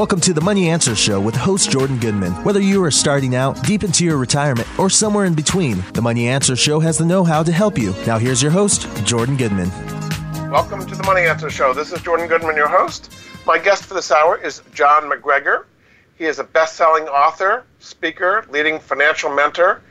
Welcome to the Money Answer Show with host Jordan Goodman. Whether you are starting out, deep into your retirement, or somewhere in between, the Money Answer Show has the know how to help you. Now, here's your host, Jordan Goodman. Welcome to the Money Answer Show. This is Jordan Goodman, your host. My guest for this hour is John MacGregor. He is a best selling author, speaker, leading financial mentor,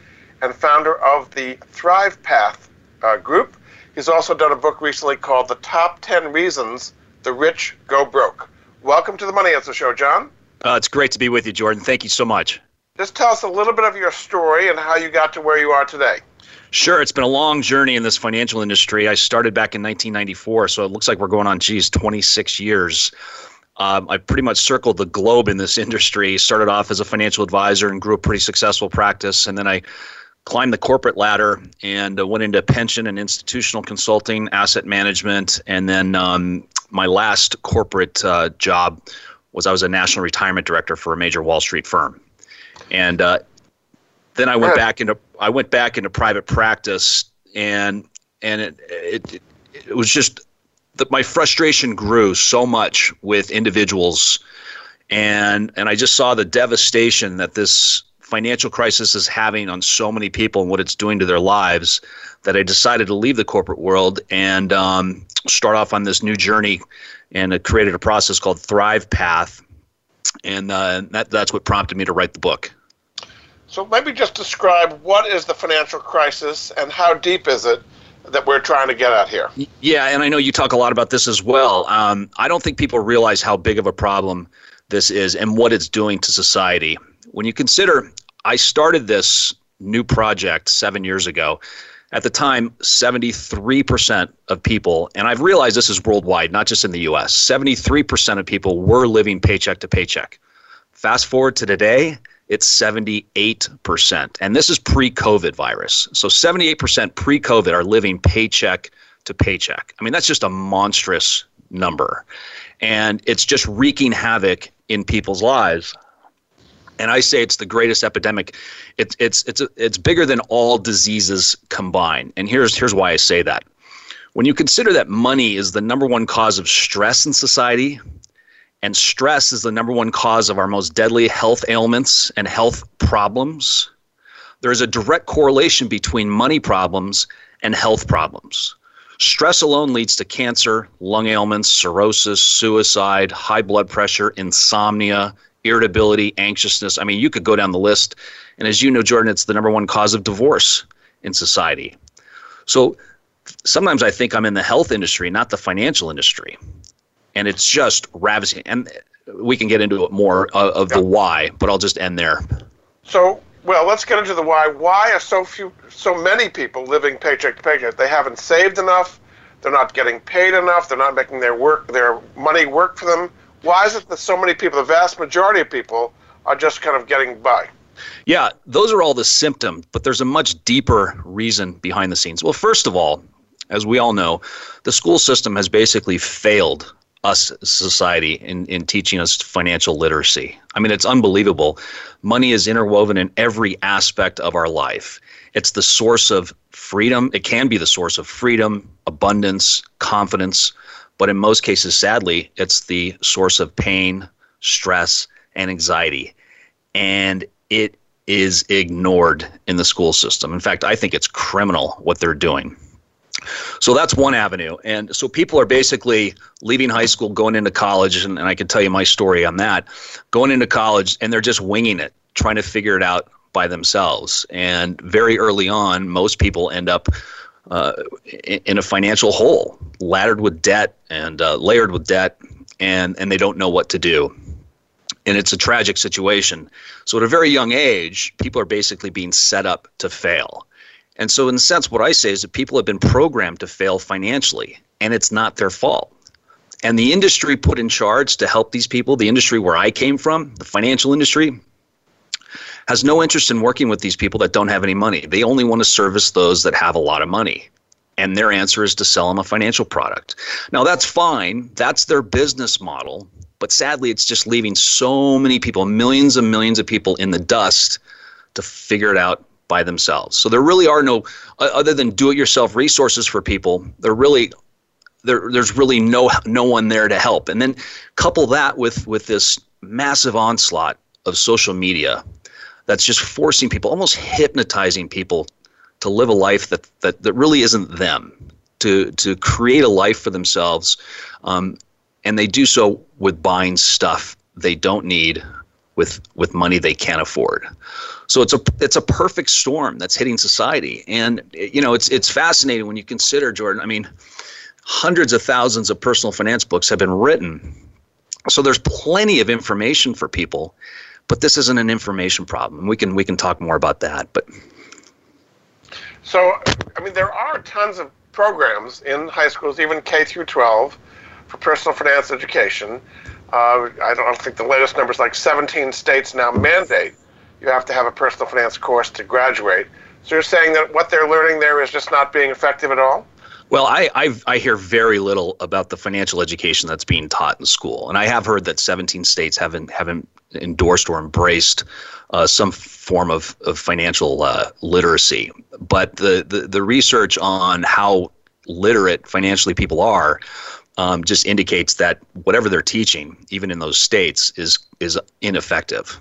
and founder of the Thrive Path uh, group. He's also done a book recently called The Top 10 Reasons the Rich Go Broke. Welcome to the Money Answer Show, John. Uh, it's great to be with you, Jordan. Thank you so much. Just tell us a little bit of your story and how you got to where you are today. Sure, it's been a long journey in this financial industry. I started back in 1994, so it looks like we're going on, geez, 26 years. Um, I pretty much circled the globe in this industry. Started off as a financial advisor and grew a pretty successful practice, and then I climbed the corporate ladder and uh, went into pension and institutional consulting, asset management, and then um, my last corporate uh, job was I was a national retirement director for a major Wall Street firm, and uh, then I went back into I went back into private practice, and and it it, it was just that my frustration grew so much with individuals, and and I just saw the devastation that this financial crisis is having on so many people and what it's doing to their lives that I decided to leave the corporate world and um, start off on this new journey and it created a process called Thrive Path. And uh, that, that's what prompted me to write the book. So maybe just describe what is the financial crisis and how deep is it that we're trying to get at here? Yeah, and I know you talk a lot about this as well. Um, I don't think people realize how big of a problem this is and what it's doing to society. When you consider, I started this new project seven years ago at the time, 73% of people, and I've realized this is worldwide, not just in the US, 73% of people were living paycheck to paycheck. Fast forward to today, it's 78%. And this is pre COVID virus. So 78% pre COVID are living paycheck to paycheck. I mean, that's just a monstrous number. And it's just wreaking havoc in people's lives and I say it's the greatest epidemic. It's it's it's it's bigger than all diseases combined. And here's here's why I say that. When you consider that money is the number one cause of stress in society, and stress is the number one cause of our most deadly health ailments and health problems, there is a direct correlation between money problems and health problems. Stress alone leads to cancer, lung ailments, cirrhosis, suicide, high blood pressure, insomnia, irritability, anxiousness. I mean, you could go down the list. And as you know, Jordan, it's the number one cause of divorce in society. So sometimes I think I'm in the health industry, not the financial industry. And it's just ravishing. And we can get into it more uh, of the why, but I'll just end there. So, well, let's get into the why. Why are so few, so many people living paycheck to paycheck? They haven't saved enough. They're not getting paid enough. They're not making their work, their money work for them why is it that so many people, the vast majority of people, are just kind of getting by? Yeah, those are all the symptoms, but there's a much deeper reason behind the scenes. Well, first of all, as we all know, the school system has basically failed us society in, in teaching us financial literacy. I mean, it's unbelievable. Money is interwoven in every aspect of our life. It's the source of freedom. It can be the source of freedom, abundance, confidence, but in most cases, sadly, it's the source of pain, stress, and anxiety. And it is ignored in the school system. In fact, I think it's criminal what they're doing. So that's one avenue. And so people are basically leaving high school, going into college, and, and I can tell you my story on that, going into college, and they're just winging it, trying to figure it out by themselves. And very early on, most people end up uh, in a financial hole, laddered with debt and uh, layered with debt, and and they don't know what to do. And it's a tragic situation. So at a very young age, people are basically being set up to fail. And so, in a sense, what I say is that people have been programmed to fail financially, and it's not their fault. And the industry put in charge to help these people, the industry where I came from, the financial industry, has no interest in working with these people that don't have any money. They only want to service those that have a lot of money. And their answer is to sell them a financial product. Now, that's fine. That's their business model. But sadly, it's just leaving so many people, millions and millions of people in the dust to figure it out by themselves. So there really are no, other than do it yourself resources for people, there really there, there's really no no one there to help. And then couple that with with this massive onslaught of social media that's just forcing people, almost hypnotizing people to live a life that that, that really isn't them, to to create a life for themselves, um, and they do so with buying stuff they don't need with with money they can't afford. So it's a it's a perfect storm that's hitting society, and you know it's it's fascinating when you consider Jordan. I mean, hundreds of thousands of personal finance books have been written. So there's plenty of information for people, but this isn't an information problem. We can we can talk more about that. But so I mean, there are tons of programs in high schools, even K through 12, for personal finance education. Uh, I don't think the latest number is like 17 states now mandate you have to have a personal finance course to graduate. So you're saying that what they're learning there is just not being effective at all? Well, I I've, i hear very little about the financial education that's being taught in school, and I have heard that 17 states haven't haven't endorsed or embraced uh, some form of, of financial uh, literacy. But the, the the research on how literate financially people are um, just indicates that whatever they're teaching, even in those states, is is ineffective.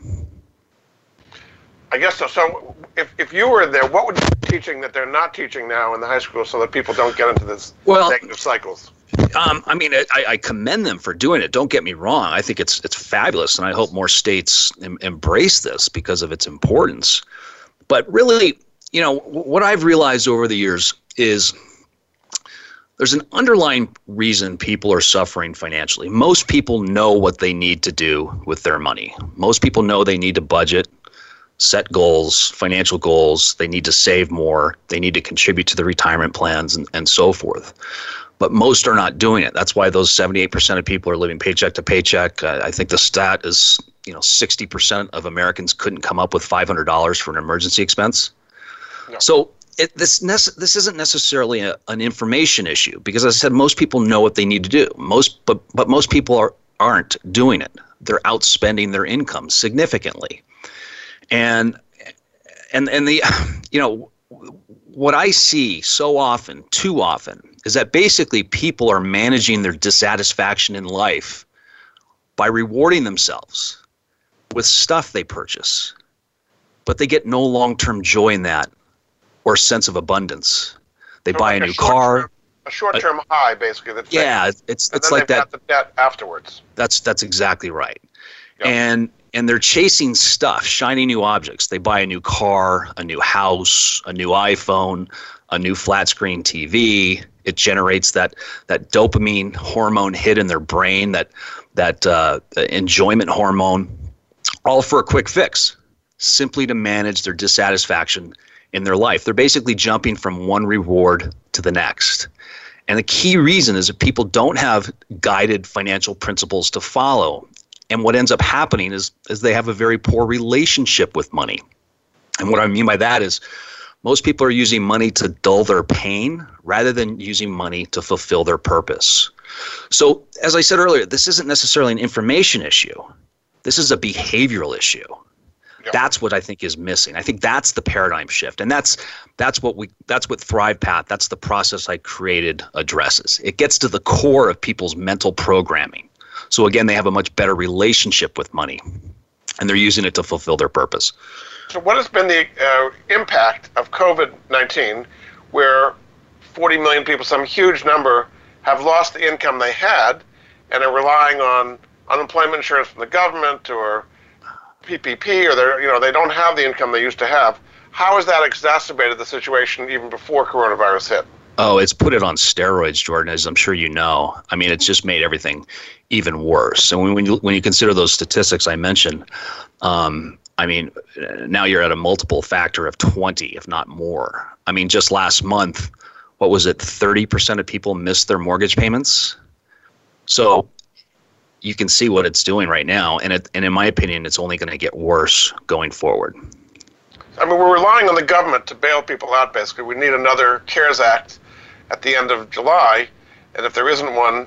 I guess so. So, if, if you were there, what would you be teaching that they're not teaching now in the high school so that people don't get into this well, negative cycles? Um, I mean, I, I, commend them for doing it. Don't get me wrong. I think it's it's fabulous, and I hope more states em- embrace this because of its importance. But really, you know, what I've realized over the years is there's an underlying reason people are suffering financially. Most people know what they need to do with their money. Most people know they need to budget set goals, financial goals. They need to save more. They need to contribute to the retirement plans and, and so forth. But most are not doing it. That's why those 78% of people are living paycheck to paycheck. Uh, I think the stat is, you know, 60% of Americans couldn't come up with $500 for an emergency expense. No. So it, this nece- this isn't necessarily a, an information issue because, as I said, most people know what they need to do. Most, but but most people are aren't doing it. They're outspending their income significantly and and and the you know what I see so often, too often, is that basically people are managing their dissatisfaction in life by rewarding themselves with stuff they purchase, but they get no long-term joy in that or sense of abundance. They so buy like a new a car. A short-term high, basically. That's yeah, it's it's like that. the debt afterwards. That's that's exactly right. Yep. And and they're chasing stuff, shiny new objects. They buy a new car, a new house, a new iPhone, a new flat screen TV. It generates that that dopamine hormone hit in their brain, that that uh, enjoyment hormone, all for a quick fix, simply to manage their dissatisfaction in their life. They're basically jumping from one reward to the next. And the key reason is that people don't have guided financial principles to follow. And what ends up happening is, is they have a very poor relationship with money. And what I mean by that is most people are using money to dull their pain rather than using money to fulfill their purpose. So, as I said earlier, this isn't necessarily an information issue. This is a behavioral issue. Yeah. That's what I think is missing. I think that's the paradigm shift, and that's that's what we that's what Thrive Path. That's the process I created addresses. It gets to the core of people's mental programming. So again, they have a much better relationship with money, and they're using it to fulfill their purpose. So, what has been the uh, impact of COVID 19, where 40 million people, some huge number, have lost the income they had and are relying on unemployment insurance from the government or PPP, or they you know they don't have the income they used to have? How has that exacerbated the situation even before coronavirus hit? Oh, it's put it on steroids, Jordan, as I'm sure you know. I mean, it's just made everything even worse. And when, you when you consider those statistics I mentioned, um, I mean, now you're at a multiple factor of 20, if not more. I mean, just last month, what was it? 30% of people missed their mortgage payments. So you can see what it's doing right now, and it, and in my opinion, it's only going to get worse going forward. I mean, we're relying on the government to bail people out. Basically, we need another CARES Act at the end of July, and if there isn't one,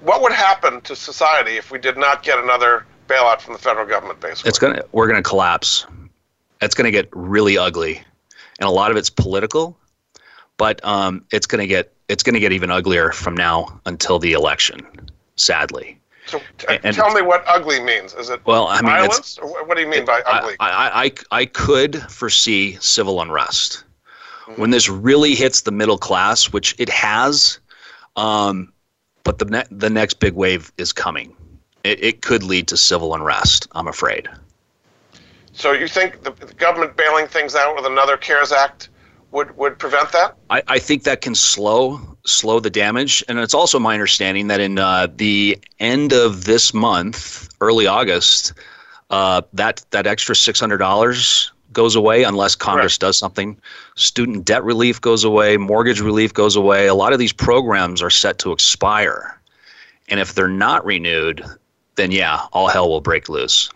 what would happen to society if we did not get another bailout from the federal government? Basically, it's gonna we're gonna collapse. It's gonna get really ugly, and a lot of it's political. but um, it's going to get it's going to get even uglier from now until the election. Sadly. So t- and, tell me what ugly means. Is it well? I mean, violence? Or what do you mean by ugly? I, I, I, I could foresee civil unrest. When this really hits the middle class, which it has. Um, but the ne- the next big wave is coming. It, it could lead to civil unrest. I'm afraid. So you think the, the government bailing things out with another CARES Act would, would prevent that? I, I think that can slow slow the damage, and it's also my understanding that in uh, the end of this month, early August, uh, that that extra six hundred dollars goes away unless Congress right. does something. Student debt relief goes away, mortgage relief goes away. A lot of these programs are set to expire. And if they're not renewed, then yeah, all hell will break loose.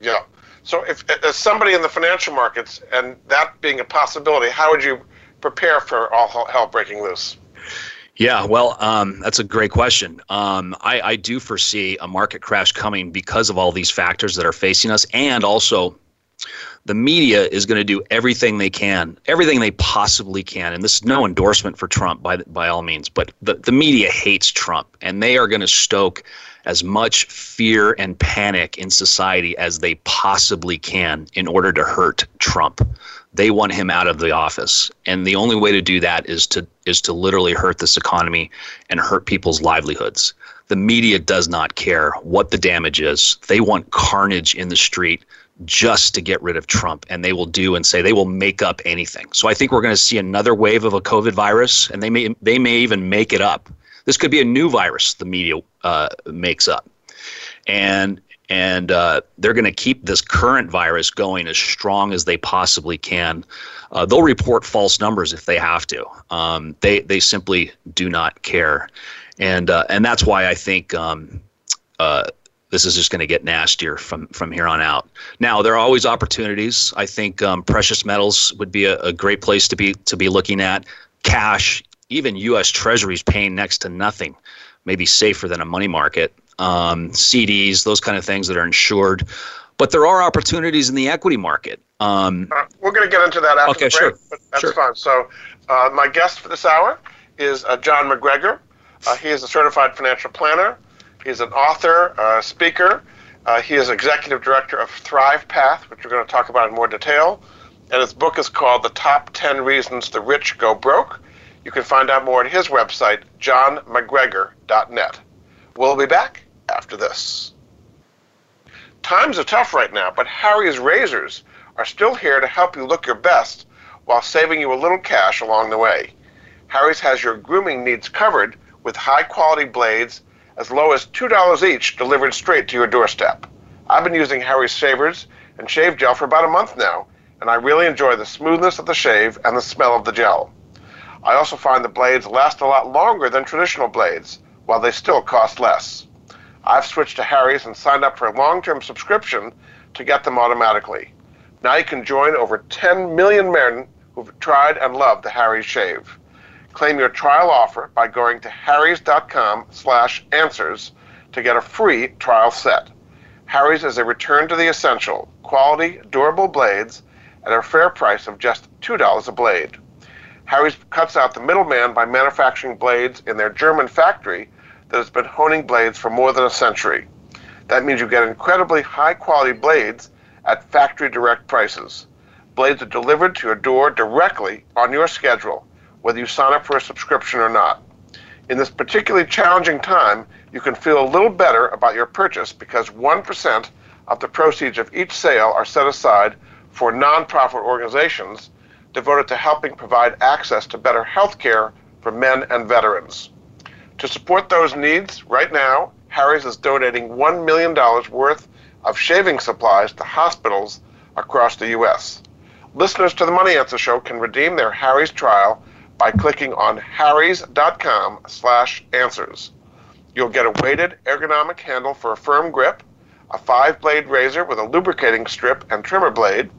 Yeah. So if as somebody in the financial markets and that being a possibility, how would you prepare for all hell breaking loose? Yeah, well, um, that's a great question. Um, I, I do foresee a market crash coming because of all these factors that are facing us, and also the media is going to do everything they can, everything they possibly can. And this is no endorsement for Trump by by all means, but the, the media hates Trump, and they are going to stoke as much fear and panic in society as they possibly can in order to hurt Trump. They want him out of the office, and the only way to do that is to is to literally hurt this economy and hurt people's livelihoods. The media does not care what the damage is. They want carnage in the street just to get rid of Trump, and they will do and say they will make up anything. So I think we're going to see another wave of a COVID virus, and they may they may even make it up. This could be a new virus the media uh, makes up, and and uh, they're going to keep this current virus going as strong as they possibly can. Uh, they'll report false numbers if they have to. Um, they they simply do not care, and uh, and that's why I think. Um, uh, this is just going to get nastier from from here on out. Now there are always opportunities. I think um, precious metals would be a, a, great place to be to be looking at. Cash, even U.S. Treasuries paying next to nothing, maybe safer than a money market. Um, CDs, those kind of things that are insured. But there are opportunities in the equity market. Um, uh, we're going to get into that after okay, the break, sure. but that's sure. fine. So uh, my guest for this hour is uh, John MacGregor. Uh, he is a certified financial planner He's an author, uh, speaker. Uh, he is executive director of Thrive Path, which we're going to talk about in more detail. And his book is called The Top 10 Reasons the Rich Go Broke. You can find out more at his website, johnmacgregor.net. We'll be back after this. Times are tough right now, but Harry's Razors are still here to help you look your best while saving you a little cash along the way. Harry's has your grooming needs covered with high quality blades as low as $2 each delivered straight to your doorstep. I've been using Harry's shavers and shave gel for about a month now, and I really enjoy the smoothness of the shave and the smell of the gel. I also find the blades last a lot longer than traditional blades, while they still cost less. I've switched to Harry's and signed up for a long-term subscription to get them automatically. Now you can join over 10 million men who've tried and loved the Harry's shave. Claim your trial offer by going to harrys.com slash answers to get a free trial set. Harry's is a return to the essential, quality, durable blades at a fair price of just $2 a blade. Harry's cuts out the middleman by manufacturing blades in their German factory that has been honing blades for more than a century. That means you get incredibly high quality blades at factory direct prices. Blades are delivered to your door directly on your schedule whether you sign up for a subscription or not. In this particularly challenging time, you can feel a little better about your purchase because 1% of the proceeds of each sale are set aside for nonprofit organizations devoted to helping provide access to better health care for men and veterans. To support those needs, right now, Harry's is donating $1 million worth of shaving supplies to hospitals across the U.S. Listeners to the Money Answer Show can redeem their Harry's trial by clicking on harrys.com slash answers. You'll get a weighted ergonomic handle for a firm grip, a five-blade razor with a lubricating strip and trimmer blade,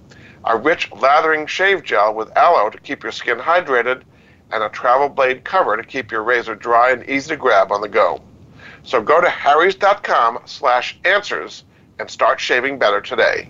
a rich lathering shave gel with aloe to keep your skin hydrated, and a travel blade cover to keep your razor dry and easy to grab on the go. So go to harrys.com slash answers and start shaving better today.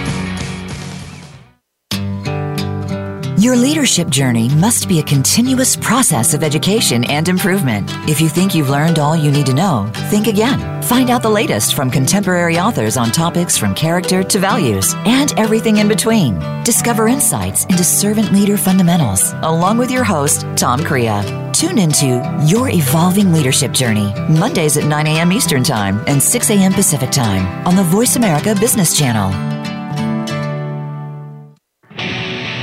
Your leadership journey must be a continuous process of education and improvement. If you think you've learned all you need to know, think again. Find out the latest from contemporary authors on topics from character to values and everything in between. Discover insights into servant leader fundamentals along with your host, Tom Crea. Tune into Your Evolving Leadership Journey, Mondays at 9 a.m. Eastern Time and 6 a.m. Pacific Time on the Voice America Business Channel.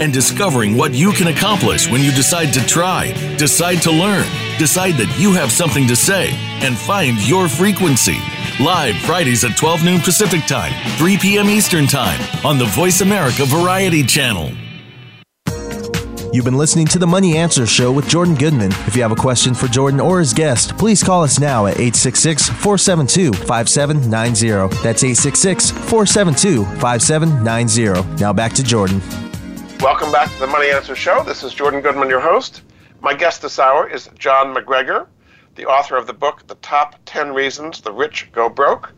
and discovering what you can accomplish when you decide to try, decide to learn, decide that you have something to say, and find your frequency. Live Fridays at 12 noon Pacific Time, 3 p.m. Eastern Time on the Voice America Variety Channel. You've been listening to the Money Answer Show with Jordan Goodman. If you have a question for Jordan or his guest, please call us now at 866 472 5790. That's 866 472 5790. Now back to Jordan. Welcome back to the Money Answer Show. This is Jordan Goodman, your host. My guest this hour is John MacGregor, the author of the book The Top 10 Reasons the Rich Go Broke.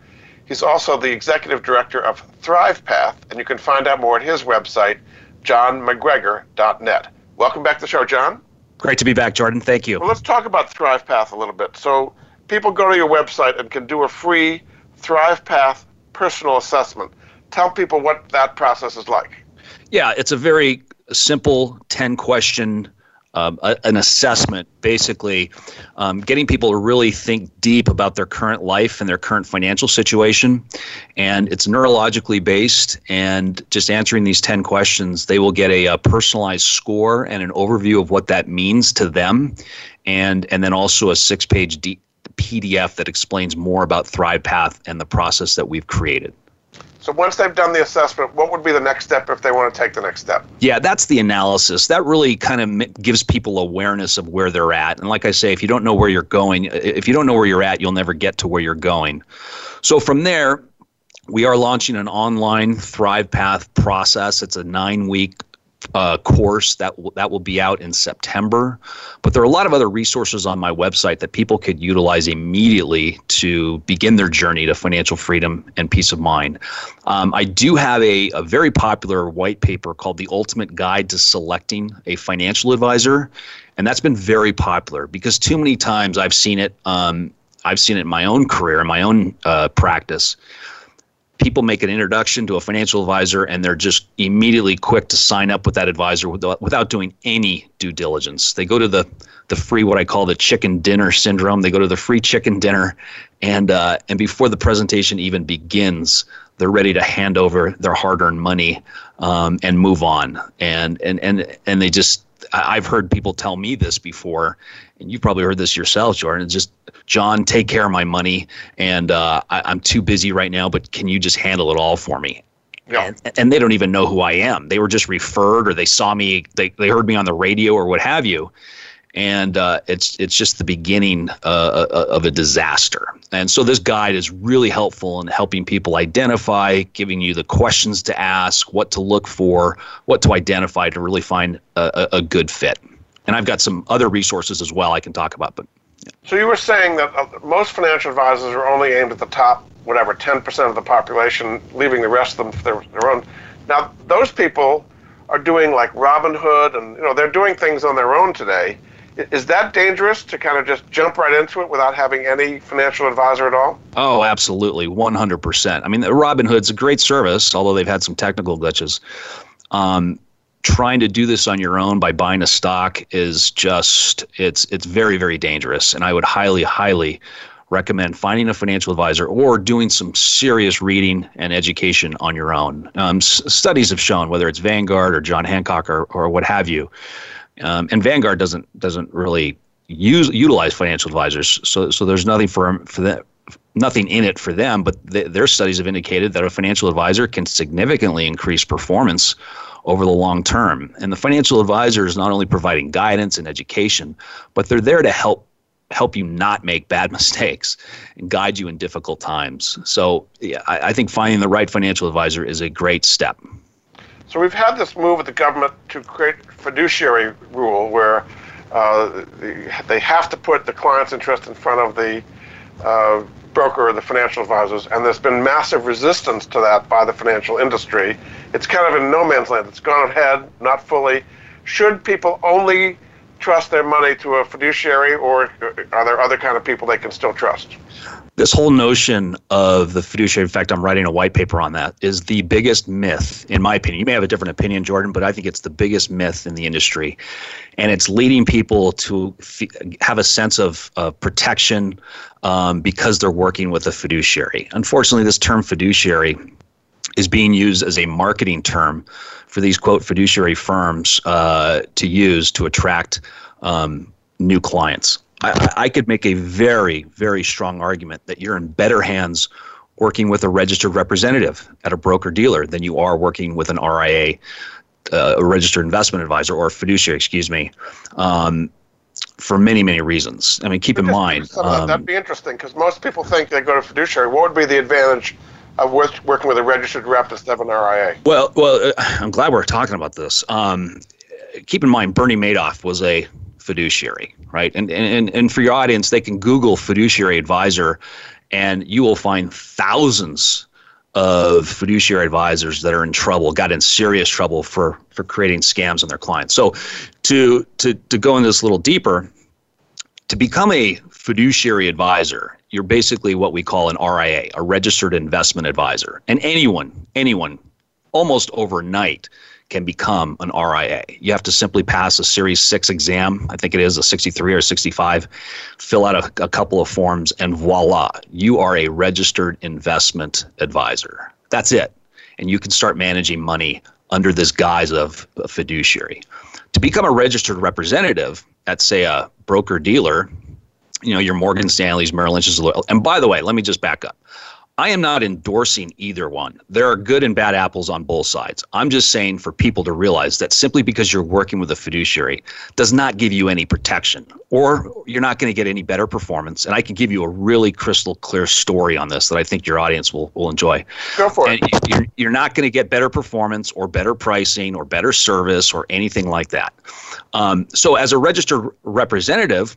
He's also the executive director of Thrive Path, and you can find out more at his website, johnmacgregor.net. Welcome back to the show, John. Great to be back, Jordan. Thank you. Well, let's talk about Thrive Path a little bit. So, people go to your website and can do a free Thrive Path personal assessment. Tell people what that process is like. Yeah, it's a very simple 10 question um, a, an assessment, basically um, getting people to really think deep about their current life and their current financial situation. And it's neurologically based, and just answering these 10 questions, they will get a, a personalized score and an overview of what that means to them, and, and then also a six page PDF that explains more about ThrivePath and the process that we've created. So once they've done the assessment, what would be the next step if they want to take the next step? Yeah, that's the analysis. That really kind of gives people awareness of where they're at. And like I say, if you don't know where you're going, if you don't know where you're at, you'll never get to where you're going. So from there, we are launching an online Thrive Path process. It's a nine week uh, course that w- that will be out in September. But there are a lot of other resources on my website that people could utilize immediately to begin their journey to financial freedom and peace of mind. Um, I do have a, a very popular white paper called "The Ultimate Guide to Selecting a Financial Advisor," and that's been very popular because too many times I've seen it. Um, I've seen it in my own career, in my own uh, practice people make an introduction to a financial advisor and they're just immediately quick to sign up with that advisor without, doing any due diligence. They go to the the free what I call the chicken dinner syndrome. They go to the free chicken dinner, and uh, and before the presentation even begins, they're ready to hand over their hard-earned money um, and move on. And and and and they just I've heard people tell me this before, and you've probably heard this yourself, Jordan. It's just John, take care of my money, and uh, I, am too busy right now. But can you just handle it all for me? Yeah. And, and, they don't even know who I am. They were just referred, or they saw me, they they heard me on the radio, or what have you. And uh, it's it's just the beginning uh, uh, of a disaster. And so this guide is really helpful in helping people identify, giving you the questions to ask, what to look for, what to identify to really find a, a good fit. And I've got some other resources as well I can talk about, but so you were saying that uh, most financial advisors are only aimed at the top, whatever, 10% of the population, leaving the rest of them for their, their own. Now, those people are doing like Robinhood, and you know they're doing things on their own today. Is that dangerous to kind of just jump right into it without having any financial advisor at all? Oh, absolutely, 100%. I mean, Robinhood's a great service, although they've had some technical glitches. Um, trying to do this on your own by buying a stock is just it's it's very very dangerous and i would highly highly recommend finding a financial advisor or doing some serious reading and education on your own. Um, s- studies have shown whether it's Vanguard or John Hancock or, or what have you, um, and Vanguard doesn't doesn't really use utilize financial advisors, so so there's nothing for for that. Nothing in it for them, but th- their studies have indicated that a financial advisor can significantly increase performance over the long term. And the financial advisor is not only providing guidance and education, but they're there to help help you not make bad mistakes and guide you in difficult times. So, yeah, I, I, think finding the right financial advisor is a great step. So, we've had this move at the government to create fiduciary rule where uh, they have to put the client's interest in front of the uh, broker or the financial advisors, and there's been massive resistance to that by the financial industry. It's kind of in no man's land. It's gone ahead, not fully. Should people only trust their money to a fiduciary, or are there other kind of people they can still trust? This whole notion of the fiduciary, in fact, I'm writing a white paper on that, is the biggest myth, in my opinion. You may have a different opinion, Jordan, but I think it's the biggest myth in the industry. And it's leading people to f- have a sense of uh, protection um, because they're working with a fiduciary. Unfortunately, this term fiduciary is being used as a marketing term for these quote fiduciary firms uh, to use to attract um, new clients. I, I could make a very, very strong argument that you're in better hands working with a registered representative at a broker dealer than you are working with an RIA, uh, a registered investment advisor, or fiduciary, excuse me, um, for many, many reasons. I mean, keep in mind. Um, that'd be interesting because most people think they go to fiduciary. What would be the advantage of working with a registered rep instead of an RIA? Well, well, uh, I'm glad we're talking about this. Um, keep in mind, Bernie Madoff was a fiduciary, right? And, and and for your audience, they can Google fiduciary advisor, and you will find thousands of fiduciary advisors that are in trouble, got in serious trouble for for creating scams on their clients. So, to to to go in this a little deeper, to become a fiduciary advisor, you're basically what we call an RIA, a registered investment advisor. And anyone, anyone, almost overnight can become an RIA. You have to simply pass a Series 6 exam. I think it is a 63 or 65. Fill out a, a couple of forms, and voila, you are a registered investment advisor. That's it. And you can start managing money under this guise of a fiduciary. To become a registered representative at, say, a broker dealer, you know, your Morgan Stanley's, Merrill Lynch's, and by the way, let me just back up. I am not endorsing either one. There are good and bad apples on both sides. I'm just saying for people to realize that simply because you're working with a fiduciary does not give you any protection or you're not going to get any better performance. And I can give you a really crystal clear story on this that I think your audience will, will enjoy. Go for it. You're, you're not going to get better performance or better pricing or better service or anything like that. Um, so, as a registered representative,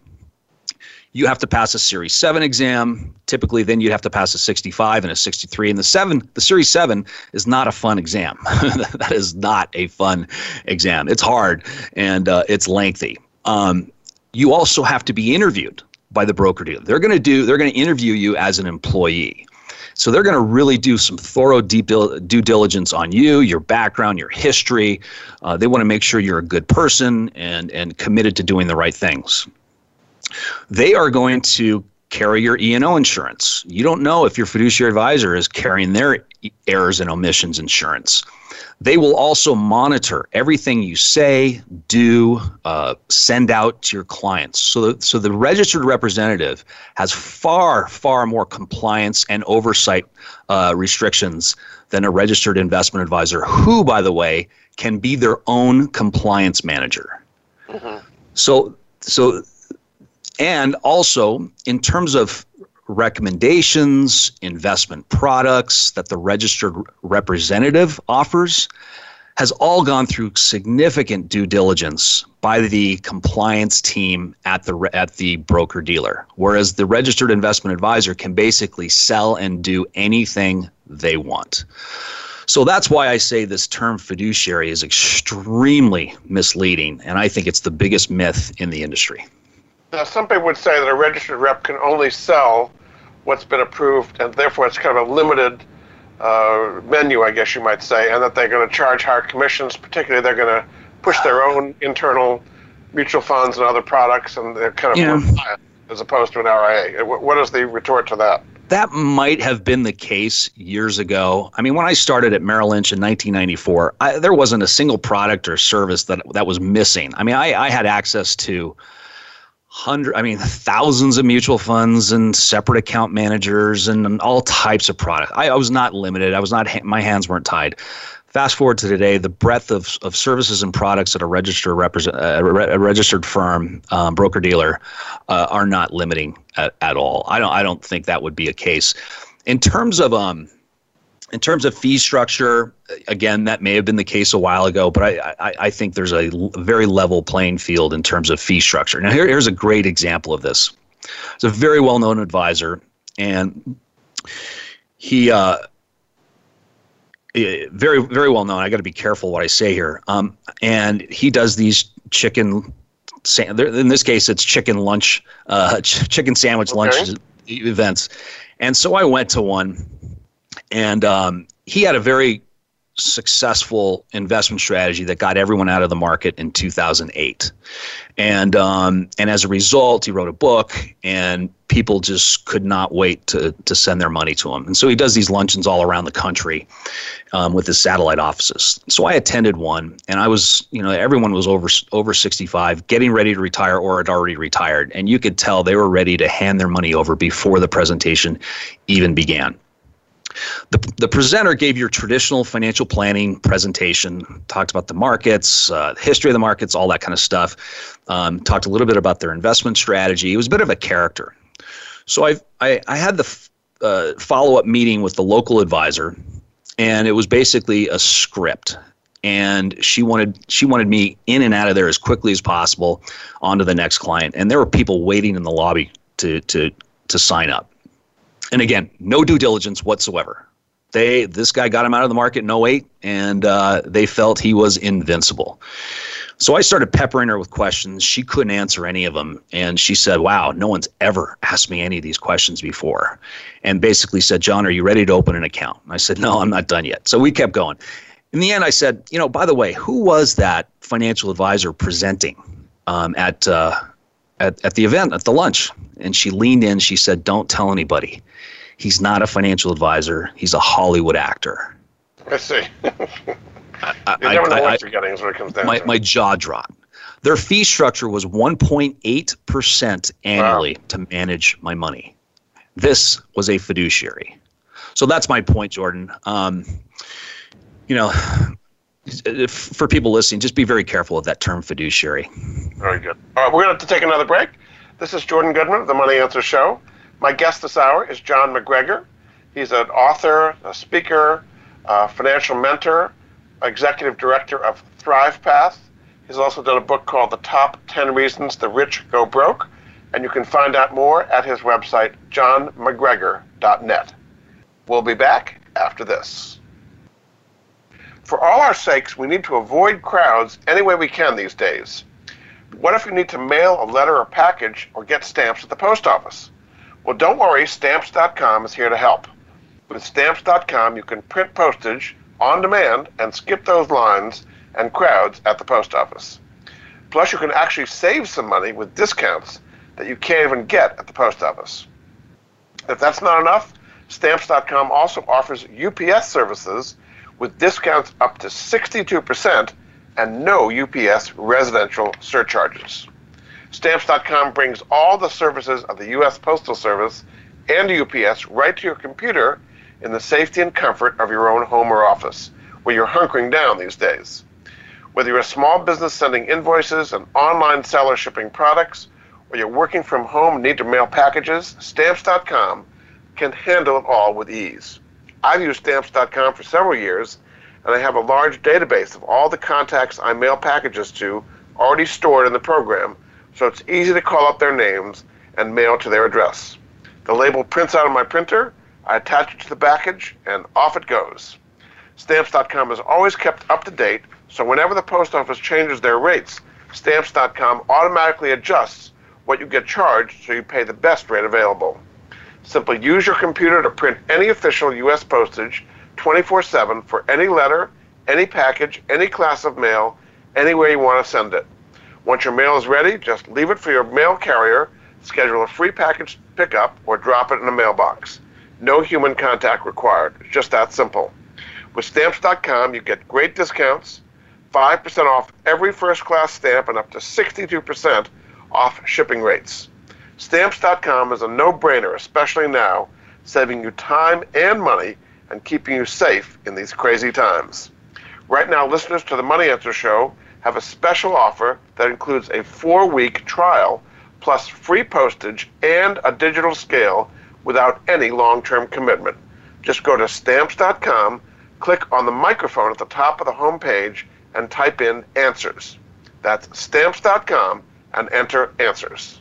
you have to pass a Series 7 exam. Typically, then you'd have to pass a 65 and a 63. And the 7, the Series 7 is not a fun exam. that is not a fun exam. It's hard and uh, it's lengthy. Um, you also have to be interviewed by the broker dealer. They're going to do. They're going to interview you as an employee. So they're going to really do some thorough deep due diligence on you, your background, your history. Uh, they want to make sure you're a good person and and committed to doing the right things they are going to carry your E&O insurance. You don't know if your fiduciary advisor is carrying their errors and omissions insurance. They will also monitor everything you say, do, uh, send out to your clients. So, so the registered representative has far, far more compliance and oversight uh, restrictions than a registered investment advisor, who, by the way, can be their own compliance manager. Mm-hmm. So, so and also, in terms of recommendations, investment products that the registered representative offers, has all gone through significant due diligence by the compliance team at the at the broker dealer whereas the registered investment advisor can basically sell and do anything they want So that's why I say this term fiduciary is extremely misleading, and I think it's the biggest myth in the industry. Now, some people would say that a registered rep can only sell what's been approved, and therefore it's kind of a limited uh, menu, I guess you might say, and that they're going to charge higher commissions. Particularly, they're going to push their own internal mutual funds and other products, and they're kind of yeah. as opposed to an RIA. What is the retort to that? that might have been the case years ago. I mean, when I started at Merrill Lynch in 1994, I, there wasn't a single product or service that that was missing. I mean, I, I had access to hundred, I mean, thousands of mutual funds and separate account managers and all types of products. I, I was not limited. I was not. My hands weren't tied. Fast forward to today, the breadth of, of services and products at a registered represent, uh, a registered firm, um, broker dealer, uh, are not limiting at, at all. I don't I don't think that would be a case. In terms of um, in terms of fee structure, again, that may have been the case a while ago, but I, I, I think there's a very level playing field in terms of fee structure. Now, here, here's a great example of this. It's a very well known advisor, and he uh, very very well known. I got to be careful what I say here. Um, and he does these chicken. In this case, it's chicken lunch, uh, ch- chicken sandwich okay. lunch events. And so I went to one, and um, he had a very successful investment strategy that got everyone out of the market in 2008 and um, and as a result he wrote a book and people just could not wait to to send their money to him. And so he does these luncheons all around the country um, with his satellite offices. So I attended one and I was you know everyone was over over 65 getting ready to retire or had already retired. And you could tell they were ready to hand their money over before the presentation even began the, the presenter gave your traditional financial planning presentation, talked about the markets, uh, history of the markets, all that kind of stuff. Um, talked a little bit about their investment strategy. It was a bit of a character. So I, I, I had the uh, follow up meeting with the local advisor, and it was basically a script. And she wanted she wanted me in and out of there as quickly as possible, onto the next client. And there were people waiting in the lobby to to to sign up. And again, no due diligence whatsoever. They this guy got him out of the market in 08, and uh, they felt he was invincible. So I started peppering her with questions. She couldn't answer any of them. And she said, Wow, no one's ever asked me any of these questions before. And basically said, John, are you ready to open an account? And I said, No, I'm not done yet. So we kept going. In the end, I said, You know, by the way, who was that financial advisor presenting um, at, uh, at, at the event, at the lunch? And she leaned in. She said, Don't tell anybody. He's not a financial advisor. He's a Hollywood actor. I see. I, I, you never know what you're getting is what it comes down my, to. My jaw dropped. Their fee structure was 1.8% annually wow. to manage my money. This was a fiduciary. So that's my point, Jordan. Um, you know, for people listening, just be very careful of that term fiduciary. Very good. All right, we're going to have to take another break. This is Jordan Goodman of the Money Answer Show. My guest this hour is John MacGregor. He's an author, a speaker, a financial mentor, executive director of ThrivePath. He's also done a book called The Top 10 Reasons the Rich Go Broke, and you can find out more at his website, johnmacgregor.net. We'll be back after this. For all our sakes, we need to avoid crowds any way we can these days. What if you need to mail a letter or package or get stamps at the post office? Well, don't worry, Stamps.com is here to help. With Stamps.com, you can print postage on demand and skip those lines and crowds at the post office. Plus, you can actually save some money with discounts that you can't even get at the post office. If that's not enough, Stamps.com also offers UPS services with discounts up to 62% and no UPS residential surcharges. Stamps.com brings all the services of the U.S. Postal Service and UPS right to your computer in the safety and comfort of your own home or office, where you're hunkering down these days. Whether you're a small business sending invoices, an online seller shipping products, or you're working from home and need to mail packages, Stamps.com can handle it all with ease. I've used Stamps.com for several years, and I have a large database of all the contacts I mail packages to already stored in the program so it's easy to call up their names and mail to their address. The label prints out on my printer, I attach it to the package, and off it goes. Stamps.com is always kept up to date, so whenever the post office changes their rates, Stamps.com automatically adjusts what you get charged so you pay the best rate available. Simply use your computer to print any official U.S. postage 24 7 for any letter, any package, any class of mail, anywhere you want to send it. Once your mail is ready, just leave it for your mail carrier, schedule a free package pickup, or drop it in a mailbox. No human contact required. It's just that simple. With Stamps.com, you get great discounts, 5% off every first class stamp, and up to 62% off shipping rates. Stamps.com is a no brainer, especially now, saving you time and money and keeping you safe in these crazy times. Right now, listeners to the Money Answer Show have a special offer that includes a four week trial plus free postage and a digital scale without any long term commitment. Just go to stamps.com, click on the microphone at the top of the home page, and type in answers. That's stamps.com and enter answers.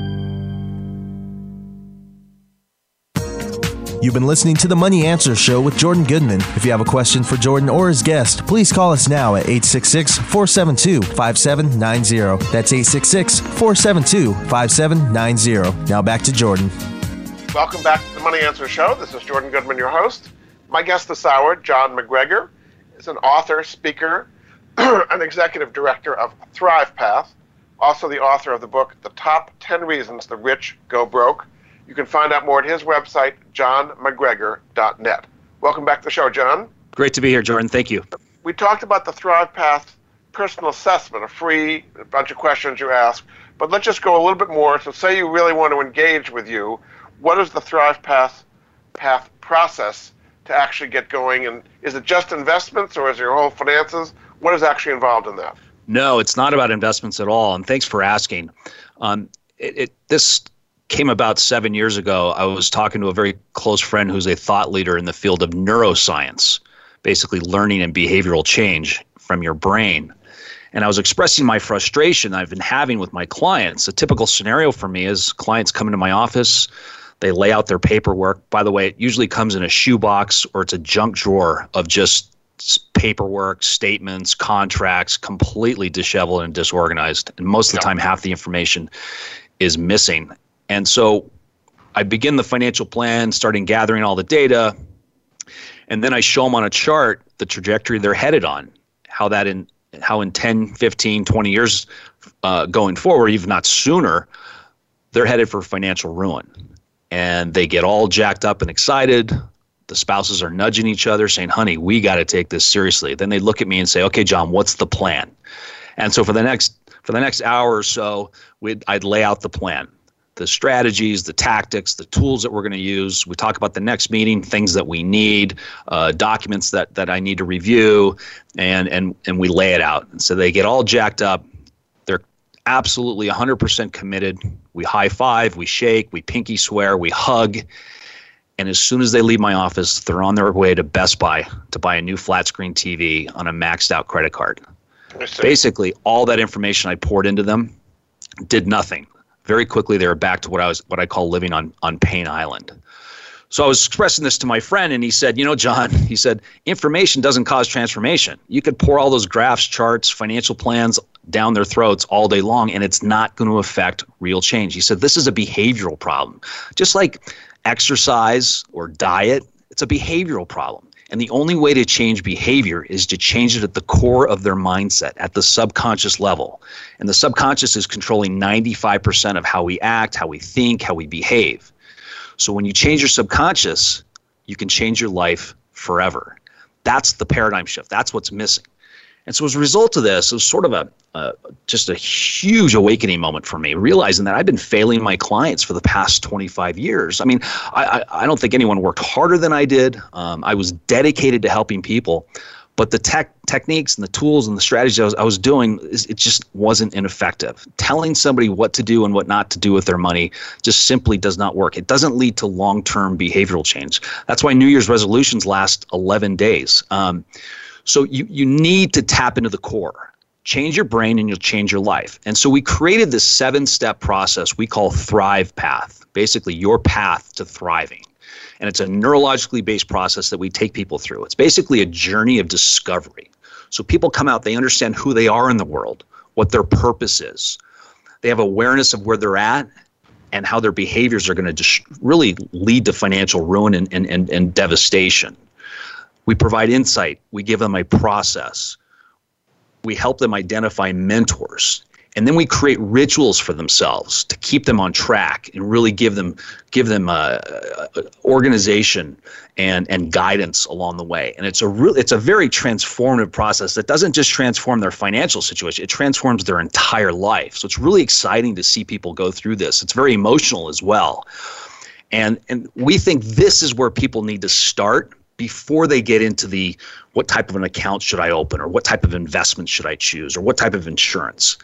You've been listening to the Money Answer Show with Jordan Goodman. If you have a question for Jordan or his guest, please call us now at 866 472 5790. That's 866 472 5790. Now back to Jordan. Welcome back to the Money Answer Show. This is Jordan Goodman, your host. My guest this hour, John MacGregor, is an author, speaker, and executive director of Thrive Path, also the author of the book, The Top 10 Reasons the Rich Go Broke. You can find out more at his website, johnmacgregor.net. Welcome back to the show, John. Great to be here, Jordan. Thank you. We talked about the Thrive Path personal assessment, a free a bunch of questions you ask. But let's just go a little bit more. So, say you really want to engage with you, what is the Thrive Path path process to actually get going? And is it just investments, or is it your whole finances? What is actually involved in that? No, it's not about investments at all. And thanks for asking. Um, it, it, this came about seven years ago. I was talking to a very close friend who's a thought leader in the field of neuroscience, basically learning and behavioral change from your brain. And I was expressing my frustration I've been having with my clients. A typical scenario for me is clients come into my office, they lay out their paperwork. By the way, it usually comes in a shoebox or it's a junk drawer of just paperwork, statements, contracts, completely disheveled and disorganized. And most of the time, half the information is missing. And so I begin the financial plan, starting gathering all the data, and then I show them on a chart the trajectory they're headed on, how that in how in 10, 15, 20 years uh, going forward, if not sooner, they're headed for financial ruin. And they get all jacked up and excited. The spouses are nudging each other, saying, honey, we got to take this seriously. Then they look at me and say, okay, John, what's the plan? And so for the next for the next hour or so, we'd, I'd lay out the plan the strategies, the tactics, the tools that we're going to use. We talk about the next meeting, things that we need, uh, documents that that I need to review, and and and we lay it out. And so they get all jacked up. They're absolutely 100% committed. We high five, we shake, we pinky swear, we hug. And as soon as they leave my office, they're on their way to Best Buy to buy a new flat screen TV on a maxed out credit card. Basically, all that information I poured into them did nothing very quickly they were back to what I was what I call living on on Pain Island. So I was expressing this to my friend, and he said, You know, John, he said, information doesn't cause transformation. You could pour all those graphs, charts, financial plans down their throats all day long, and it's not going to affect real change. He said, This is a behavioral problem. Just like exercise or diet, it's a behavioral problem. And the only way to change behavior is to change it at the core of their mindset, at the subconscious level. And the subconscious is controlling 95% of how we act, how we think, how we behave. So when you change your subconscious, you can change your life forever. That's the paradigm shift. That's what's missing. And so as a result of this, it was sort of a, a, just a huge awakening moment for me, realizing that I've been failing my clients for the past 25 years. I mean, I, I, I don't think anyone worked harder than I did. Um, I was dedicated to helping people, but the tech techniques and the tools and the strategies I was, I was doing, it just wasn't ineffective. Telling somebody what to do and what not to do with their money just simply does not work. It doesn't lead to long-term behavioral change. That's why New Year's resolutions last 11 days. Um, so you, you need to tap into the core. Change your brain and you'll change your life. And so we created this seven step process we call Thrive Path, basically your path to thriving. And it's a neurologically based process that we take people through. It's basically a journey of discovery. So people come out, they understand who they are in the world, what their purpose is. They have awareness of where they're at and how their behaviors are going to just really lead to financial ruin and, and, and, and devastation. We provide insight. We give them a process. We help them identify mentors. And then we create rituals for themselves to keep them on track and really give them give them uh, organization and and guidance along the way. And it's a real it's a very transformative process that doesn't just transform their financial situation; it transforms their entire life. So it's really exciting to see people go through this. It's very emotional as well. And and we think this is where people need to start before they get into the what type of an account should I open or what type of investment should I choose or what type of insurance.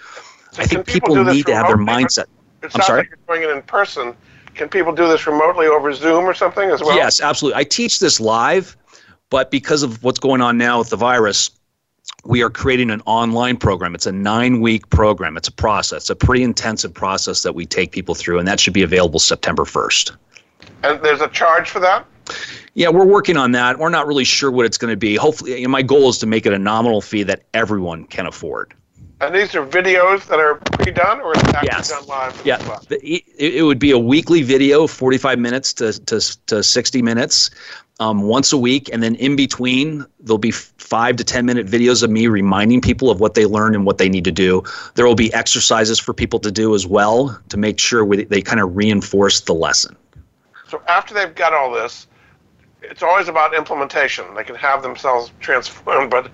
So I think people, people need to have their mindset. It I'm sorry. Like you're doing it in person. Can people do this remotely over Zoom or something as well? Yes, absolutely. I teach this live, but because of what's going on now with the virus, we are creating an online program. It's a nine week program. It's a process, it's a pretty intensive process that we take people through, and that should be available September 1st. And there's a charge for that? Yeah, we're working on that. We're not really sure what it's going to be. Hopefully, you know, my goal is to make it a nominal fee that everyone can afford. And these are videos that are pre-done, or actually yes. done live? Yeah, the, it, it would be a weekly video, 45 minutes to, to, to 60 minutes, um, once a week, and then in between there'll be five to 10 minute videos of me reminding people of what they learned and what they need to do. There will be exercises for people to do as well to make sure we, they kind of reinforce the lesson. So after they've got all this, it's always about implementation. They can have themselves transformed, but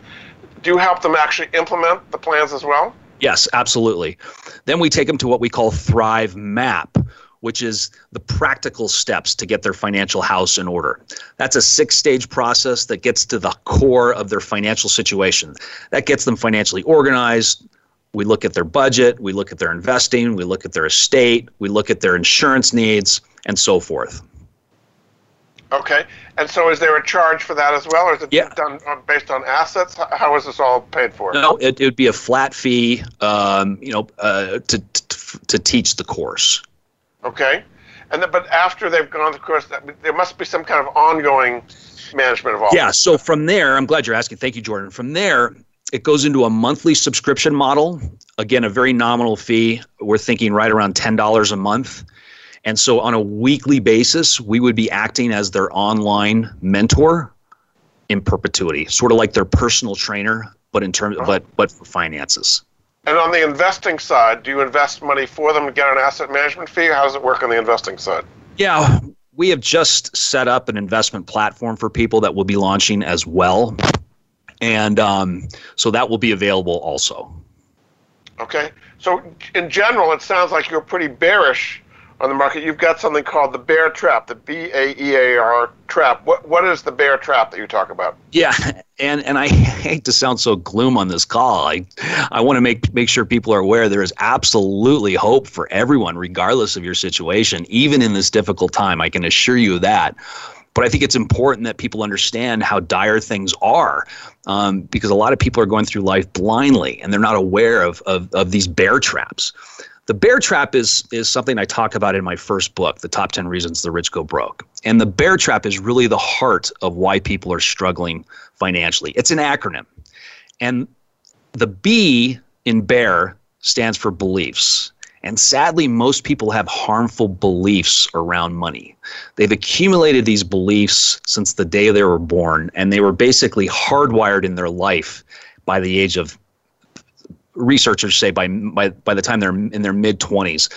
do help them actually implement the plans as well? Yes, absolutely. Then we take them to what we call Thrive Map, which is the practical steps to get their financial house in order. That's a six stage process that gets to the core of their financial situation. That gets them financially organized. We look at their budget, we look at their investing, we look at their estate, we look at their insurance needs, and so forth. Okay. And so is there a charge for that as well, or is it yeah. done based on assets? How is this all paid for? No, it, it would be a flat fee, um, you know, uh, to, to, to teach the course. Okay. And then, but after they've gone the course, there must be some kind of ongoing management of all. Yeah. So from there, I'm glad you're asking. Thank you, Jordan. From there, it goes into a monthly subscription model. Again, a very nominal fee. We're thinking right around $10 a month. And so on a weekly basis, we would be acting as their online mentor in perpetuity, sort of like their personal trainer, but in terms uh-huh. but but for finances. And on the investing side, do you invest money for them to get an asset management fee? How does it work on the investing side? Yeah, we have just set up an investment platform for people that will be launching as well. And um, so that will be available also. Okay. So, in general, it sounds like you're pretty bearish on the market, you've got something called the bear trap, the B A E A R trap. What what is the bear trap that you talk about? Yeah, and and I hate to sound so gloom on this call. I I want to make make sure people are aware there is absolutely hope for everyone, regardless of your situation, even in this difficult time. I can assure you that. But I think it's important that people understand how dire things are um, because a lot of people are going through life blindly and they're not aware of, of, of these bear traps The bear trap is is something I talk about in my first book, The Top 10 Reasons the Rich Go Broke. And the bear trap is really the heart of why people are struggling financially. It's an acronym. And the B in bear stands for beliefs. And sadly, most people have harmful beliefs around money. They've accumulated these beliefs since the day they were born, and they were basically hardwired in their life by the age of researchers say by by, by the time they're in their mid 20s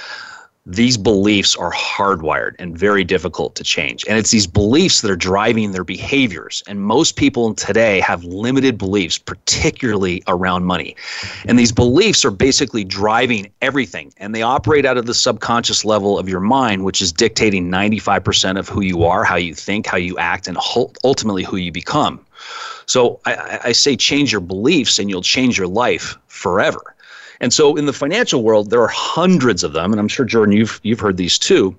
these beliefs are hardwired and very difficult to change. And it's these beliefs that are driving their behaviors. And most people today have limited beliefs, particularly around money. And these beliefs are basically driving everything. And they operate out of the subconscious level of your mind, which is dictating 95% of who you are, how you think, how you act, and ultimately who you become. So I, I say change your beliefs and you'll change your life forever. And so in the financial world, there are hundreds of them, and I'm sure Jordan, you've you've heard these too.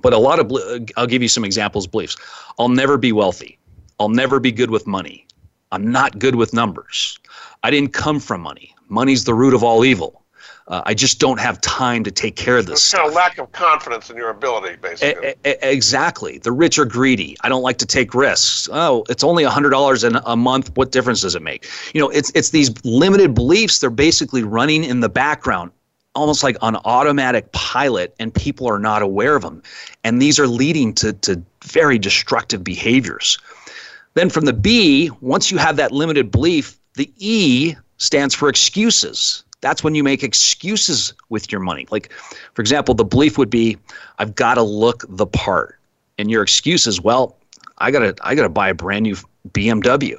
But a lot of I'll give you some examples. Beliefs: I'll never be wealthy. I'll never be good with money. I'm not good with numbers. I didn't come from money. Money's the root of all evil. Uh, I just don't have time to take care of this. It's kind of lack of confidence in your ability, basically. A- a- exactly. The rich are greedy. I don't like to take risks. Oh, it's only hundred dollars in a month. What difference does it make? You know, it's it's these limited beliefs. They're basically running in the background, almost like on automatic pilot, and people are not aware of them. And these are leading to to very destructive behaviors. Then from the B, once you have that limited belief, the E stands for excuses that's when you make excuses with your money. Like, for example, the belief would be, I've got to look the part. And your excuse is, well, I gotta I gotta buy a brand new BMW.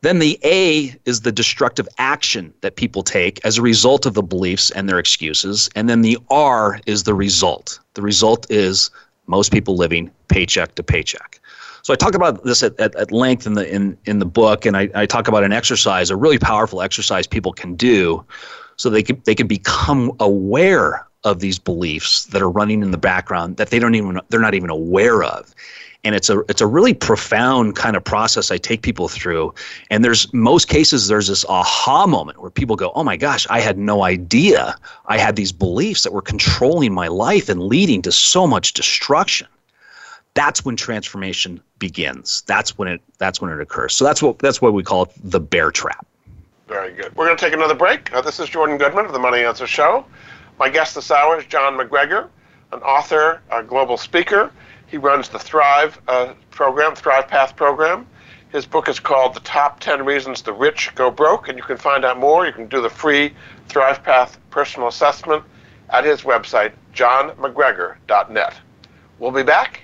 Then the A is the destructive action that people take as a result of the beliefs and their excuses. And then the R is the result. The result is most people living paycheck to paycheck. So I talk about this at, at, at length in the in, in the book, and I, I talk about an exercise, a really powerful exercise people can do so they can they can become aware of these beliefs that are running in the background that they don't even they're not even aware of and it's a it's a really profound kind of process I take people through. And there's most cases there's this aha moment where people go, "Oh my gosh, I had no idea I had these beliefs that were controlling my life and leading to so much destruction." That's when transformation begins. That's when it that's when it occurs. So that's what that's what we call it the bear trap. Very good. We're going to take another break. This is Jordan Goodman of the Money Answer Show. My guest this hour is John MacGregor, an author, a global speaker. He runs the Thrive uh, program, Thrive Path program. His book is called The Top 10 Reasons the Rich Go Broke, and you can find out more. You can do the free Thrive Path personal assessment at his website, johnmacgregor.net. We'll be back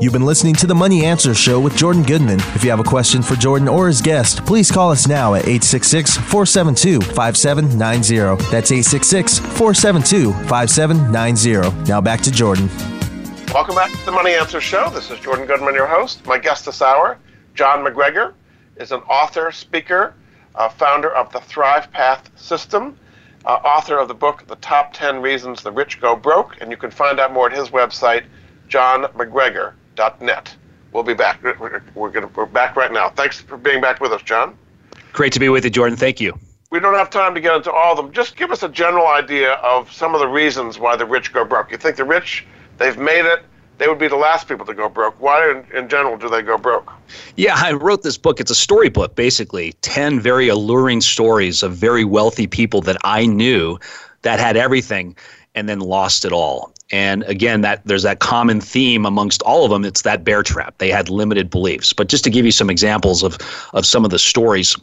You've been listening to the Money Answer Show with Jordan Goodman. If you have a question for Jordan or his guest, please call us now at 866 472 5790. That's 866 472 5790. Now back to Jordan. Welcome back to the Money Answer Show. This is Jordan Goodman, your host. My guest this hour, John MacGregor, is an author, speaker, uh, founder of the Thrive Path System, uh, author of the book The Top 10 Reasons the Rich Go Broke, and you can find out more at his website, johnmacgregor.com net. We'll be back. We're, we're, gonna, we're back right now. Thanks for being back with us, John. Great to be with you, Jordan. Thank you. We don't have time to get into all of them. Just give us a general idea of some of the reasons why the rich go broke. You think the rich, they've made it, they would be the last people to go broke. Why, in, in general, do they go broke? Yeah, I wrote this book. It's a storybook, basically 10 very alluring stories of very wealthy people that I knew that had everything and then lost it all. And again, that there's that common theme amongst all of them. It's that bear trap. They had limited beliefs. But just to give you some examples of of some of the stories,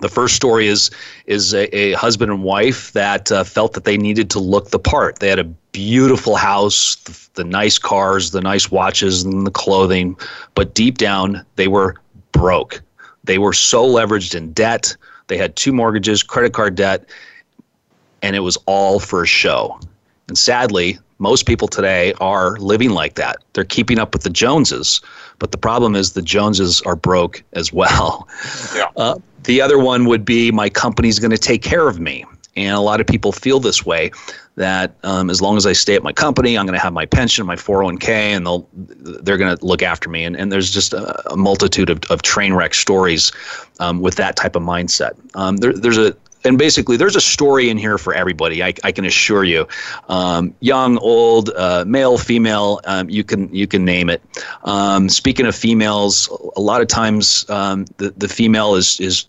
the first story is is a, a husband and wife that uh, felt that they needed to look the part. They had a beautiful house, the, the nice cars, the nice watches, and the clothing, but deep down they were broke. They were so leveraged in debt. They had two mortgages, credit card debt, and it was all for a show. And sadly, most people today are living like that. They're keeping up with the Joneses, but the problem is the Joneses are broke as well. Yeah. Uh, the other one would be my company's going to take care of me. And a lot of people feel this way that um, as long as I stay at my company, I'm going to have my pension, my 401k, and they'll they're going to look after me. And, and there's just a, a multitude of, of train wreck stories um, with that type of mindset. Um, there, there's a and basically there's a story in here for everybody I, I can assure you. Um, young old uh, male female um, you can you can name it. Um, speaking of females a lot of times um, the, the female is is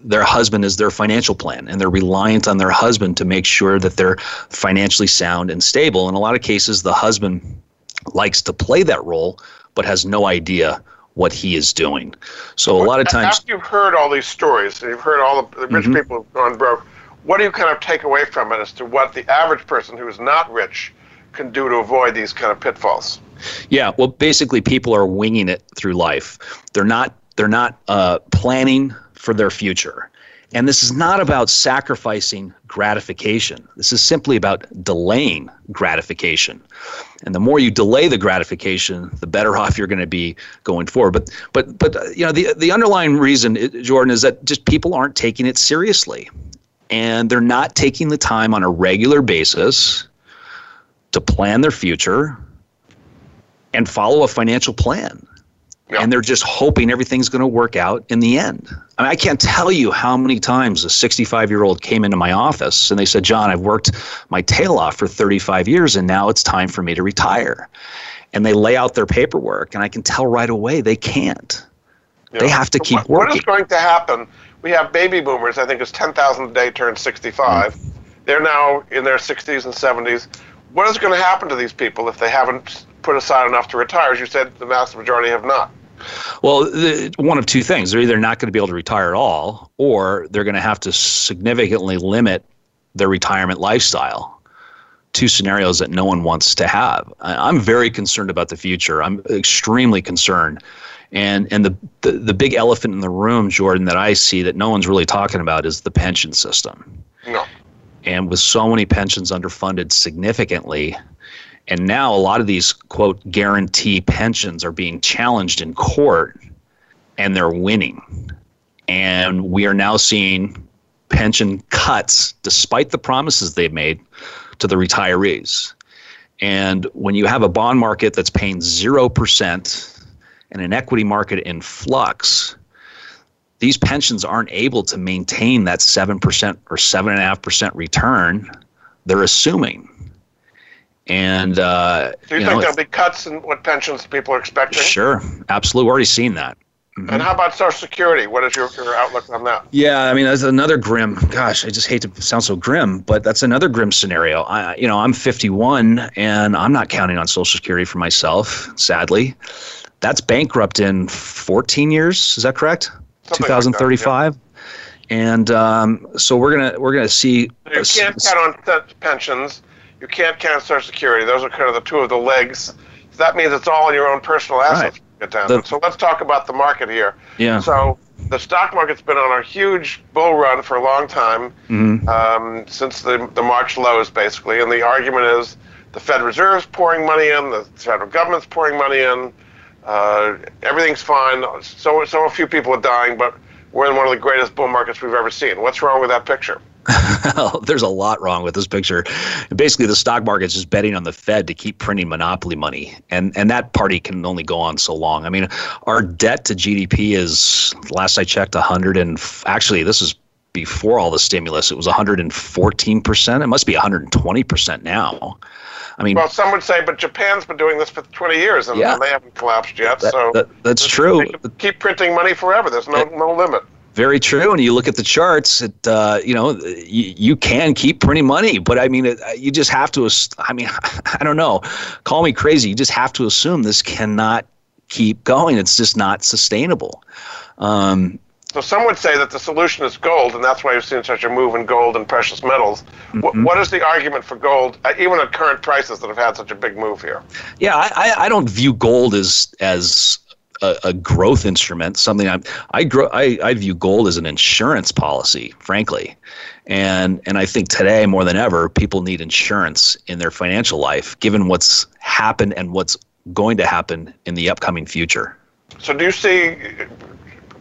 their husband is their financial plan and they're reliant on their husband to make sure that they're financially sound and stable. In a lot of cases the husband likes to play that role but has no idea what he is doing. So a lot of times, after you've heard all these stories, and you've heard all the, the rich Mhm. people who've gone broke, what do you kind of take away from it as to what the average person who is not rich can do to avoid these kind of pitfalls? yeah, well, basically, people are winging it through life. They're not they're not uh, planning for their future. And this is not about sacrificing gratification. This is simply about delaying gratification. And the more you delay the gratification, the better off you're going to be going forward. But but but uh, you know the the underlying reason, uh, Jordan, is that just people aren't taking it seriously, and they're not taking the time on a regular basis to plan their future and follow a financial plan. And they're just hoping everything's going to work out in the end. I mean, I can't tell you how many times a 65 year old came into my office and they said, John, I've worked my tail off for 35 years and now it's time for me to retire. And they lay out their paperwork, and I can tell right away they can't. They have to keep what, working. What is going to happen? We have baby boomers. I think it's 10,000 a day turned 65. Mm. They're now in their 60s and 70s. What is going to happen to these people if they haven't put aside enough to retire? As you said, the vast majority have not. Well, the, one of two things. They're either not going to be able to retire at all, or they're going to have to significantly limit their retirement lifestyle. Two scenarios that no one wants to have. I- I'm very concerned about the future. I'm extremely concerned. And, and the, the, the big elephant in the room, Jordan, that I see that no one's really talking about is the pension system. No. And with so many pensions underfunded significantly, and now a lot of these quote guarantee pensions are being challenged in court and they're winning. And we are now seeing pension cuts despite the promises they've made to the retirees. And when you have a bond market that's paying 0% and an equity market in flux, these pensions aren't able to maintain that 7% or 7.5% return they're assuming. And, uh, Do you, you think know, there'll be cuts in what pensions people are expecting? sure, absolutely. We're already seeing that. And how about Social Security? What is your, your outlook on that? Yeah, I mean that's another grim. Gosh, I just hate to sound so grim, but that's another grim scenario. I, you know, I'm 51 and I'm not counting on Social Security for myself. Sadly, that's bankrupt in 14 years. Is that correct? Something like that, 2035. And um, so we're gonna we're gonna see. You can't count on pensions. You can't Social Security. Those are kind of the two of the legs. So that means it's all in your own personal assets. Right. The- so let's talk about the market here. Yeah. So the stock market's been on a huge bull run for a long time, Mhm. um, since the the March lows, basically. And the argument is the Fed Reserve's pouring money in, the federal government's pouring money in. Uh, everything's fine. So so a few people are dying, but we're in one of the greatest bull markets we've ever seen. What's wrong with that picture? There's a lot wrong with this picture. Basically, the stock market's just betting on the Fed to keep printing monopoly money, and and that party can only go on so long. I mean, our debt to GDP is last I checked 100 and f- actually this is before all the stimulus, it was 114%. It must be 120% now. I mean, well, some would say, but Japan's been doing this for 20 years and, Yeah. they haven't collapsed yet. that, so that- that's true. keep printing money forever. There's no no limit. Very true. And you look at the charts, it, uh, you know, you, you can keep printing money, but I mean, it, you just have to, I mean, I don't know, call me crazy. You just have to assume this cannot keep going. It's just not sustainable. Um, So some would say that the solution is gold, and that's why you've seen such a move in gold and precious metals. Mm-hmm. Wh- what is the argument for gold, uh, even at current prices that have had such a big move here? Yeah, I, I, I don't view gold as as a, a growth instrument. Something I'm, I grow. I, I view gold as an insurance policy, frankly, and and I think today more than ever, people need insurance in their financial life, given what's happened and what's going to happen in the upcoming future. So do you see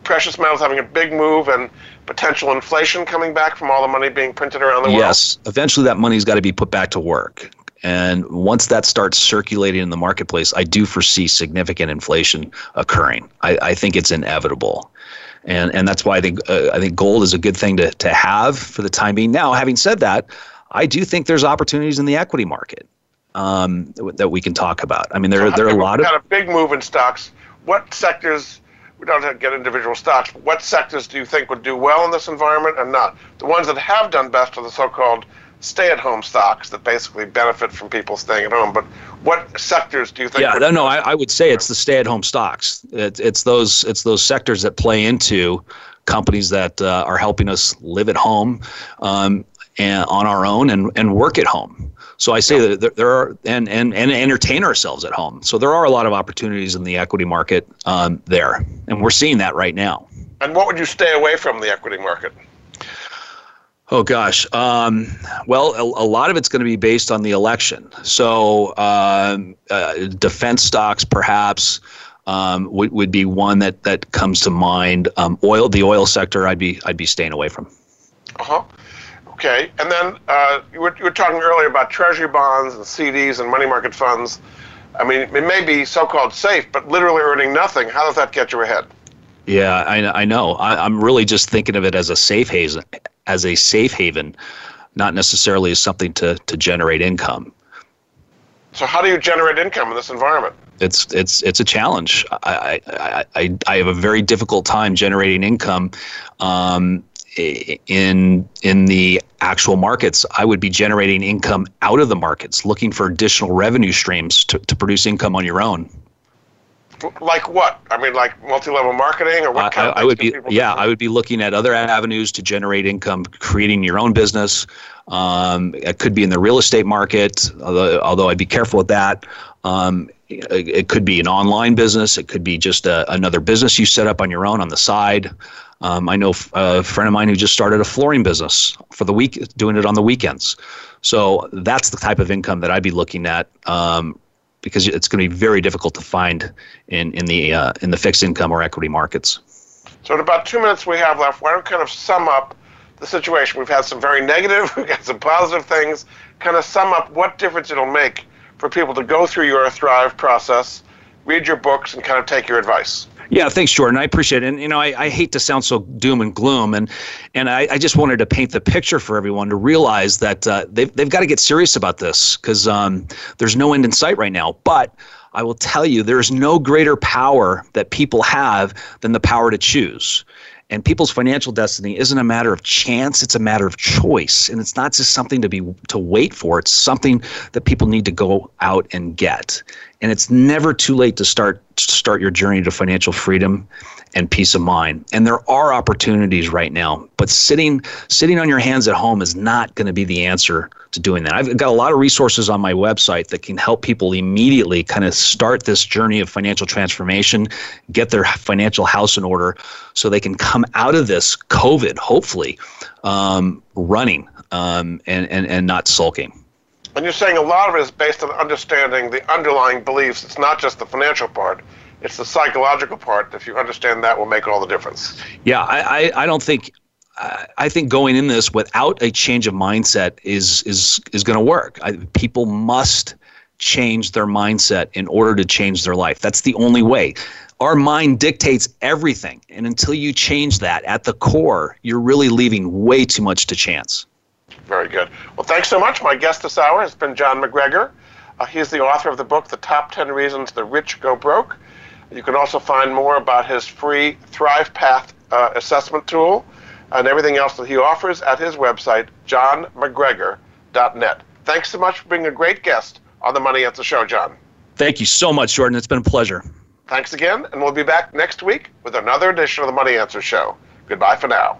precious metals having a big move and potential inflation coming back from all the money being printed around the world? Yes, eventually that money's got to be put back to work. And once that starts circulating in the marketplace, I do foresee significant inflation occurring. I, I think it's inevitable. And, and that's why I think uh, I think gold is a good thing to, to have for the time being. Now, having said that, I do think there's opportunities in the equity market um, that we can talk about. I mean, there, there are a lot of had a big move in stocks. What sectors? We don't have to get individual stocks. But what sectors do you think would do well in this environment and not? The ones that have done best are the so-called stay-at-home stocks that basically benefit from people staying at home. But what sectors do you think? Yeah, no, no, I, I would say it's the stay-at-home stocks. It's it's those it's those sectors that play into companies that uh, are helping us live at home um, and on our own and, and work at home. So I say that there- there are and, and and entertain ourselves at home. So there are a lot of opportunities in the equity market um, there, and we're seeing that right now. And what would you stay away from the equity market? Oh gosh. Um, well, a, a lot of it's going to be based on the election. So um, uh, defense stocks, perhaps, um, would, would be one that, that comes to mind. Um, oil, the oil sector, I'd be I'd be staying away from. Uh huh. Okay. And then uh, you, were, you were talking earlier about treasury bonds and CDs and money market funds. I mean, it may be so-called safe, but literally earning nothing. How does that get you ahead? Yeah, I, I know. I, I'm really just thinking of it as a safe haven, as a safe haven, not necessarily as something to, to generate income. So how do you generate income in this environment? it's it's it's a challenge. I I, I, I have a very difficult time generating income um, in in the actual markets. I would be generating income out of the markets, looking for additional revenue streams to, to produce income on your own. Like what? I mean, like multi-level marketing, or what I, kind of I would be yeah? I would be looking at other avenues to generate income, creating your own business. Um, it could be in the real estate market, although, although I'd be careful with that. Um, it, it could be an online business. It could be just a, another business you set up on your own on the side. Um, I know f- a friend of mine who just started a flooring business for the week, doing it on the weekends. So that's the type of income that I'd be looking at. Um, because it's going to be very difficult to find in in the uh, in the fixed income or equity markets. So in about two minutes we have left, why don't we kind of sum up the situation? We've had some very negative, we've got some positive things. Kind of sum up what difference it'll make for people to go through your Thrive process, read your books, and kind of take your advice. Yeah, thanks, Jordan. I appreciate it. And you know, I, I hate to sound so doom and gloom, and and I, I just wanted to paint the picture for everyone to realize that uh, they've they've got to get serious about this because um, there's no end in sight right now. But I will tell you, there's no greater power that people have than the power to choose. And people's financial destiny isn't a matter of chance; it's a matter of choice, and it's not just something to be to wait for. It's something that people need to go out and get. And it's never too late to start start your journey to financial freedom and peace of mind. And there are opportunities right now, but sitting sitting on your hands at home is not going to be the answer to doing that. I've got a lot of resources on my website that can help people immediately kind of start this journey of financial transformation, get their financial house in order so they can come out of this COVID, hopefully, um, running um, and, and, and not sulking. And you're saying a lot of it is based on understanding the underlying beliefs. It's not just the financial part; it's the psychological part. If you understand that, will make all the difference. Yeah, I, I, I don't think I I think going in this without a change of mindset is is is going to work. I, people must change their mindset in order to change their life. That's the only way. Our mind dictates everything. And until you change that at the core, you're really leaving way too much to chance. Very good. Well, thanks so much. My guest this hour has been John MacGregor. Uh, he's the author of the book, The Top 10 Reasons the Rich Go Broke. You can also find more about his free Thrive Path uh, assessment tool and everything else that he offers at his website, johnmacgregor.net. Thanks so much for being a great guest on the Money Answer Show, John. Thank you so much, Jordan. It's been a pleasure. Thanks again, and we'll be back next week with another edition of the Money Answer Show. Goodbye for now.